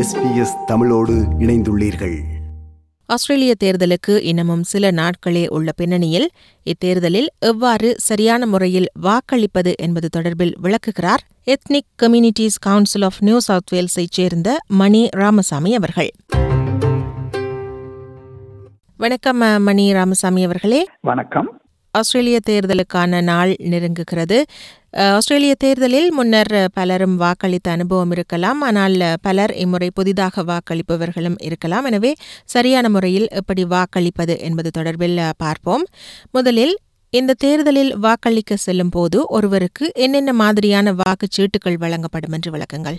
SBS தமிழோடு இணைந்துள்ளீர்கள். ஆஸ்திரேலிய தேர்தலுக்கு இன்னமும் சில நாட்களே உள்ள பின்னணியில் இத்தேர்தலில் எவ்வாறு சரியான முறையில் வாக்களிப்பது என்பது தொடர்பில் விளக்குகிறார் ethnic communities council of New South வேல்ஸைச் சேர்ந்த மணி ராமசாமி அவர்கள். வணக்கம் மணி ராமசாமி அவர்களே. வணக்கம். ஆஸ்திரேலிய தேர்தலுக்கான நாள் நெருங்குகிறது. ஆஸ்திரேலிய தேர்தலில் முன்னர் பலரும் வாக்களித்த அனுபவம் இருக்கலாம். ஆனால் பலர் இம்முறை புதிதாக வாக்களிப்பவர்களும் இருக்கலாம். எனவே சரியான முறையில் எப்படி வாக்களிப்பது என்பது தொடர்பில் பார்ப்போம். முதலில் இந்த தேர்தலில் வாக்களிக்க செல்லும் போது ஒருவருக்கு என்னென்ன மாதிரியான வாக்குச்சீட்டுகள் வழங்கப்படும் என்று விளக்குங்கள்.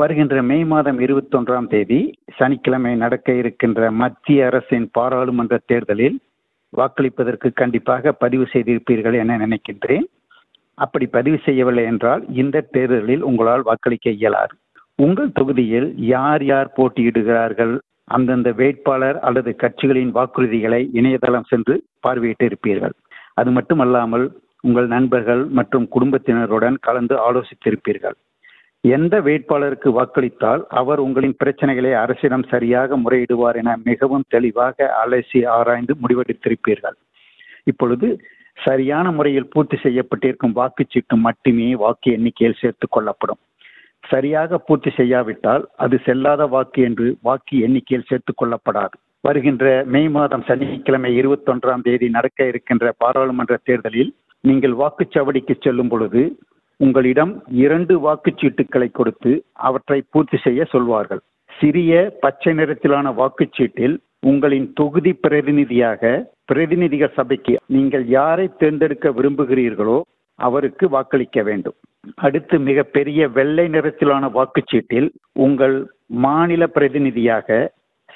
வருகின்ற மே மாதம் இருபத்தொன்றாம் தேதி சனிக்கிழமை நடக்க இருக்கின்ற மத்திய அரசின் பாராளுமன்ற தேர்தலில் வாக்களிப்பதற்கு கண்டிப்பாக பதிவு செய்திருப்பீர்கள் என நினைக்கின்றேன். அப்படி பதிவு செய்யவில்லை என்றால் இந்த தேர்தலில் உங்களால் வாக்களிக்க இயலாது. உங்கள் தொகுதியில் யார் யார் போட்டியிடுகிறார்கள் அந்தந்த வேட்பாளர் அல்லது கட்சிகளின் வாக்குறுதிகளை இணையதளம் சென்று பார்வையிட்டு இருப்பீர்கள். அது மட்டுமல்லாமல் உங்கள் நண்பர்கள் மற்றும் குடும்பத்தினருடன் கலந்து ஆலோசித்திருப்பீர்கள். எந்த வேட்பாளருக்கு வாக்களித்தால் அவர் உங்களின் பிரச்சனைகளை அரசிடம் சரியாக முறையிடுவார் என மிகவும் தெளிவாக அலசி ஆராய்ந்து முடிவெடுத்திருப்பீர்கள். இப்பொழுது சரியான முறையில் பூர்த்தி செய்யப்பட்டிருக்கும் வாக்குச்சீட்டு மட்டுமே வாக்கு எண்ணிக்கையில் சேர்த்து கொள்ளப்படும். சரியாக பூர்த்தி செய்யாவிட்டால் அது செல்லாத வாக்கு என்று வாக்கு எண்ணிக்கையில் சேர்த்து கொள்ளப்படாது. வருகின்ற மே மாதம் சனிக்கிழமை இருபத்தொன்றாம் தேதி நடக்க இருக்கின்ற பாராளுமன்ற தேர்தலில் நீங்கள் வாக்குச்சாவடிக்கு செல்லும் பொழுது உங்களிடம் இரண்டு வாக்குச்சீட்டுகளை கொடுத்து அவற்றை பூர்த்தி செய்ய சொல்வார்கள். சிறிய பச்சை நிறத்திலான வாக்குச்சீட்டில் உங்களின் தொகுதி பிரதிநிதியாக பிரதிநிதிகள் சபைக்கு நீங்கள் யாரை தேர்ந்தெடுக்க விரும்புகிறீர்களோ அவருக்கு வாக்களிக்க வேண்டும். அடுத்து மிகப்பெரிய வெள்ளை நிறத்திலான வாக்குச்சீட்டில் உங்கள் மாநில பிரதிநிதியாக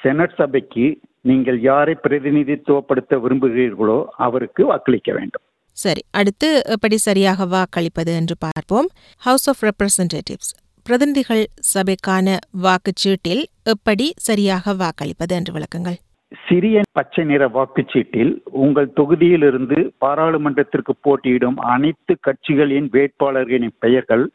செனட் சபைக்கு நீங்கள் யாரை பிரதிநிதித்துவப்படுத்த விரும்புகிறீர்களோ அவருக்கு வாக்களிக்க வேண்டும். சரி அடுத்து எப்படி சரியாக வாக்களிப்பது என்று பார்ப்போம். ஹவுஸ் ஆஃப் ரெப்ரசன்டேட்டிவ்ஸ் பிரதிநிதிகள் சபைக்கான வாக்குச்சீட்டில் எப்படி சரியாக வாக்களிப்பது என்று விளக்குங்கள். சிறிய பச்சை நிற வாக்குச்சீட்டில் உங்கள் தொகுதியிலிருந்து பாராளுமன்றத்திற்கு போட்டியிடும் அனைத்து கட்சிகளின் வேட்பாளர்களின் பெயர்கள்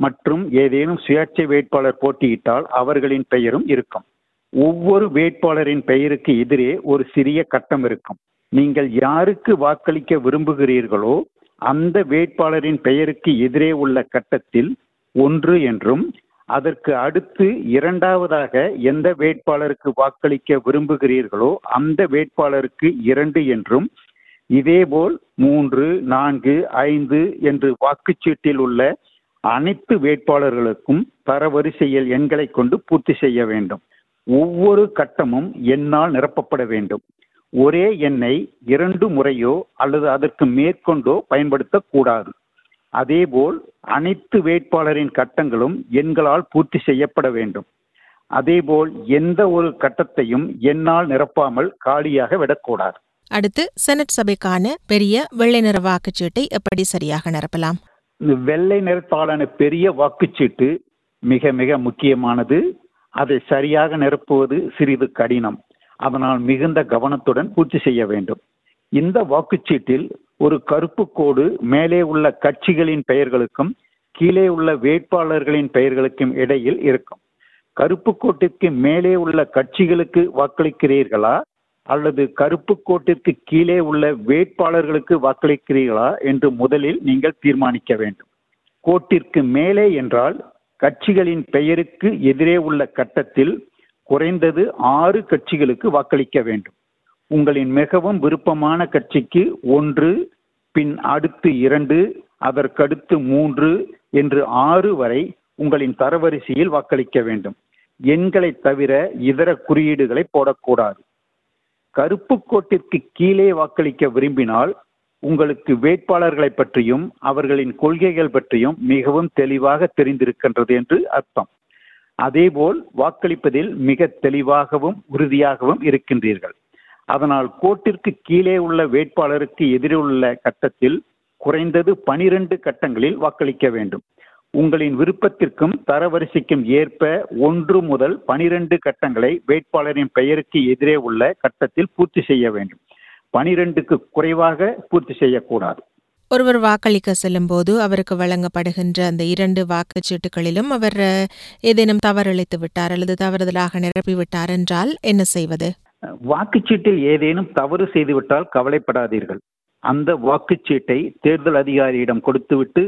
மற்றும் ஏதேனும் சுயேட்சை வேட்பாளர் போட்டியிட்டால் அவர்களின் பெயரும் இருக்கும். ஒவ்வொரு வேட்பாளரின் பெயருக்கு எதிரே ஒரு சிறிய கட்டம் இருக்கும். நீங்கள் யாருக்கு வாக்களிக்க விரும்புகிறீர்களோ அந்த வேட்பாளரின் பெயருக்கு எதிரே உள்ள கட்டத்தில் ஒன்று என்றும் அதற்கு அடுத்து இரண்டாவதாக எந்த வேட்பாளருக்கு வாக்களிக்க விரும்புகிறீர்களோ அந்த வேட்பாளருக்கு இரண்டு என்றும் இதேபோல் மூன்று நான்கு ஐந்து என்று வாக்குச்சீட்டில் உள்ள அனைத்து வேட்பாளர்களுக்கும் தரவரிசையில் எண்களை கொண்டு பூர்த்தி செய்ய வேண்டும். ஒவ்வொரு கட்டமும் எண்ணால் நிரப்பப்பட வேண்டும். ஒரே எண்ணை இரண்டு முறையோ அல்லது அதற்கு மேற்கொண்டோ பயன்படுத்தக்கூடாது. அதேபோல் அனைத்து வேட்பாளரின் கட்டங்களும் எண்களால் பூர்த்தி செய்யப்பட வேண்டும். அதேபோல் எந்த ஒரு கட்டத்தையும் எண்ணால் நிரப்பாமல் காலியாக விடக்கூடாது. அடுத்து செனட் சபைக்கான பெரிய வெள்ளை நிற வாக்குச்சீட்டை எப்படி சரியாக நிரப்பலாம்? இந்த வெள்ளை நிறத்தாலான பெரிய வாக்குச்சீட்டு மிக மிக முக்கியமானது. அதை சரியாக நிரப்புவது சிறிது கடினம். அதனால் மிகுந்த கவனத்துடன் பூர்த்தி செய்ய வேண்டும். இந்த வாக்குச்சீட்டில் ஒரு கருப்பு கோடு மேலே உள்ள கட்சிகளின் பெயர்களுக்கும் கீழே உள்ள வேட்பாளர்களின் பெயர்களுக்கும் இடையில் இருக்கும். கருப்பு கோட்டிற்கு மேலே உள்ள கட்சிகளுக்கு வாக்களிக்கிறீர்களா? அல்லது கருப்பு கோட்டிற்கு கீழே உள்ள வேட்பாளர்களுக்கு வாக்களிக்கிறீர்களா? என்று முதலில் நீங்கள் தீர்மானிக்க வேண்டும். கோட்டிற்கு மேலே என்றால் கட்சிகளின் பெயருக்கு எதிரே உள்ள கட்டத்தில் குறைந்தது ஆறு கட்சிகளுக்கு வாக்களிக்க வேண்டும். உங்களின் மிகவும் விருப்பமான கட்சிக்கு ஒன்று பின் அடுத்து இரண்டு அதற்கடுத்து மூன்று என்று ஆறு வரை உங்களின் தரவரிசையில் வாக்களிக்க வேண்டும். எண்களை தவிர இதர குறியீடுகளை போடக்கூடாது. கருப்பு கோட்டிற்கு கீழே வாக்களிக்க விரும்பினால் உங்களுக்கு வேட்பாளர்களை பற்றியும் அவர்களின் கொள்கைகள் பற்றியும் மிகவும் தெளிவாக தெரிந்திருக்கின்றது என்று அர்த்தம். அதேபோல் வாக்களிப்பதில் மிக தெளிவாகவும் உறுதியாகவும் இருக்கின்றீர்கள். அதனால் கோட்டிற்கு கீழே உள்ள வேட்பாளருக்கு எதிரே உள்ள கட்டத்தில் குறைந்தது பனிரெண்டு கட்டங்களில் வாக்களிக்க வேண்டும். உங்களின் விருப்பத்திற்கும் தரவரிசைக்கும் ஏற்ப ஒன்று முதல் பனிரெண்டு கட்டங்களை வேட்பாளரின் பெயருக்கு எதிரே உள்ள கட்டத்தில் பூர்த்தி செய்ய வேண்டும். பனிரெண்டுக்கு குறைவாக பூர்த்தி செய்யக்கூடாது. ஒருவர் வாக்களிக்க செல்லும்போது அவருக்கு வழங்கப்படுகின்ற அந்த இரண்டு வாக்குச்சீட்டுகளிலும் அவர் ஏதேனும் தவறிழைத்து விட்டார் அல்லது தவறுதலாக நிரப்பிவிட்டார் என்றால் என்ன செய்வது? வாக்குச்சீட்டில் ஏதேனும் தவறு செய்துவிட்டால் கவலைப்படாதீர்கள். அந்த வாக்குச்சீட்டை தேர்தல் அதிகாரியிடம் கொடுத்துவிட்டு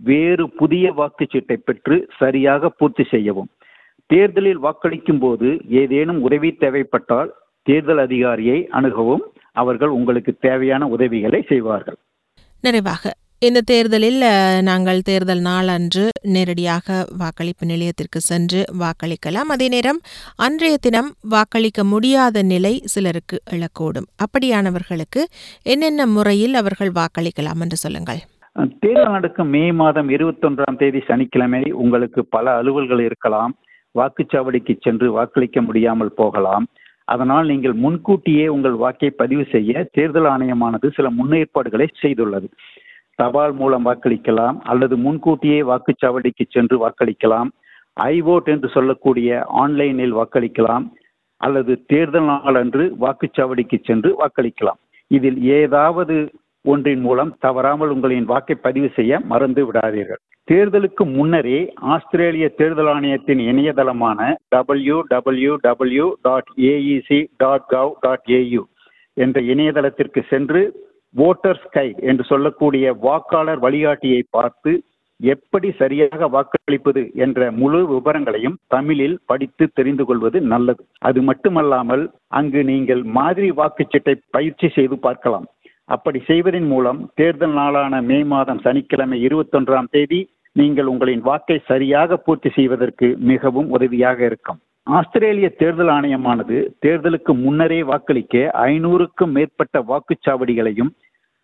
வேறு புதிய வாக்குச்சீட்டை பெற்று சரியாக பூர்த்தி செய்யவும். தேர்தலில் வாக்களிக்கும் போது ஏதேனும் உதவி தேவைப்பட்டால் தேர்தல் அதிகாரியை அணுகவும். அவர்கள் உங்களுக்கு தேவையான உதவிகளை செய்வார்கள். நிறைவாக. இந்த தேர்தலில் நாங்கள் தேர்தல் நாள் அன்று நேரடியாக வாக்களிப்பு நிலையத்திற்கு சென்று வாக்களிக்கலாம். அதே நேரம் அன்றைய தினம் வாக்களிக்க முடியாத நிலை சிலருக்கு எழக்கூடும். அப்படியானவர்களுக்கு என்னென்ன முறையில் அவர்கள் வாக்களிக்கலாம் என்று சொல்லுங்கள். தேர்தல் நடக்கும் மே மாதம் இருபத்தொன்றாம் தேதி சனிக்கிழமை உங்களுக்கு பல அலுவல்கள் இருக்கலாம். வாக்குச்சாவடிக்கு சென்று வாக்களிக்க முடியாமல் போகலாம். அதனால் நீங்கள் முன்கூட்டியே உங்கள் வாக்கை பதிவு செய்ய தேர்தல் ஆணையமானது சில முன்னேற்பாடுகளை செய்துள்ளது. தபால் மூலம் வாக்களிக்கலாம் அல்லது முன்கூட்டியே வாக்குச்சாவடிக்கு சென்று வாக்களிக்கலாம். ஐவோட் என்று சொல்லக்கூடிய ஆன்லைனில் வாக்களிக்கலாம் அல்லது தேர்தல் நாள் அன்று வாக்குச்சாவடிக்கு சென்று வாக்களிக்கலாம். இதில் ஏதாவது ஒன்றின் மூலம் தவறாமல் உங்களின் வாக்கை பதிவு செய்ய மறந்து விடாதீர்கள். தேர்தலுக்கு முன்னரே ஆஸ்திரேலிய தேர்தல் ஆணையத்தின் இணையதளமான W W W dot AEC dot gov dot AU என்ற இணையதளத்திற்கு சென்று ஓட்டர்ஸ் கைட் என்று சொல்லக்கூடிய வாக்காளர் வழிகாட்டியை பார்த்து எப்படி சரியாக வாக்களிப்பது என்ற முழு விவரங்களையும் தமிழில் படித்து தெரிந்து கொள்வது நல்லது. அது மட்டுமல்லாமல் அங்கு நீங்கள் மாதிரி வாக்குச்சீட்டை பயிற்சி செய்து பார்க்கலாம். அப்படி செய்வதன் மூலம் தேர்தல் நாளான மே மாதம் சனிக்கிழமை இருபத்தொன்றாம் தேதி நீங்கள் உங்களின் வாக்கை சரியாக பூர்த்தி செய்வதற்கு மிகவும் உதவியாக இருக்கும். ஆஸ்திரேலிய தேர்தல் ஆணையமானது தேர்தலுக்கு முன்னரே வாக்களிக்க ஐநூறுக்கும் மேற்பட்ட வாக்குச்சாவடிகளையும்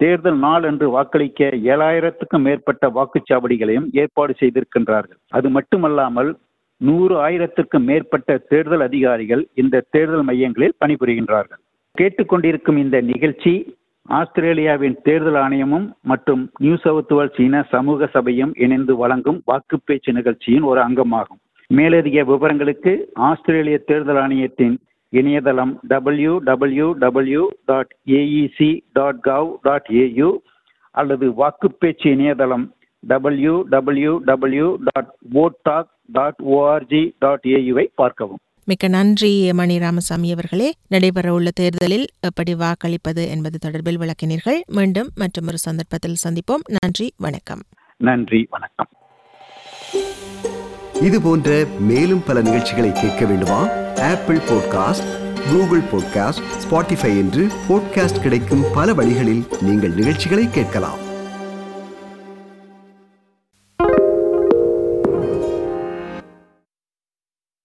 தேர்தல் நாள் அன்று வாக்களிக்க ஏழாயிரத்துக்கும் மேற்பட்ட வாக்குச்சாவடிகளையும் ஏற்பாடு செய்திருக்கின்றார்கள். அது மட்டுமல்லாமல் நூறு ஆயிரத்திற்கும் மேற்பட்ட தேர்தல் அதிகாரிகள் இந்த தேர்தல் மையங்களில் பணிபுரிகின்றார்கள். கேட்டுக்கொண்டிருக்கும் இந்த நிகழ்ச்சி ஆஸ்திரேலியாவின் தேர்தல் ஆணையமும் மற்றும் நியூ சவுத் சீன சமூக சபையும் இணைந்து வழங்கும் வாக்குப்பேச்சு நிகழ்ச்சியின் ஒரு அங்கமாகும். மேலதிக விவரங்களுக்கு ஆஸ்திரேலிய தேர்தல் ஆணையத்தின் இணையதளம் W W W dot AEC dot gov dot AU அல்லது வாக்குப்பேச்சு இணையதளம் W W W dot talk dot org dot ஏயுவை பார்க்கவும். மிக்க நன்றி மணி ராமசாமி அவர்களே. நடைபெறவுள்ள தேர்தலில் எப்படி வாக்களிப்பது என்பது தொடர்பில் விளக்கினீர்கள். மீண்டும் மற்றொரு சந்தர்ப்பத்தில் சந்திப்போம். நன்றி வணக்கம். நன்றி வணக்கம். இது போன்ற மேலும் பல நிகழ்ச்சிகளை கேட்க வேண்டுமா? Apple podcast Google podcast Spotify என்று பாட்காஸ்ட் கிடைக்கும் பல வழிகளில் நீங்கள் நிகழ்ச்சிகளை கேட்கலாம்.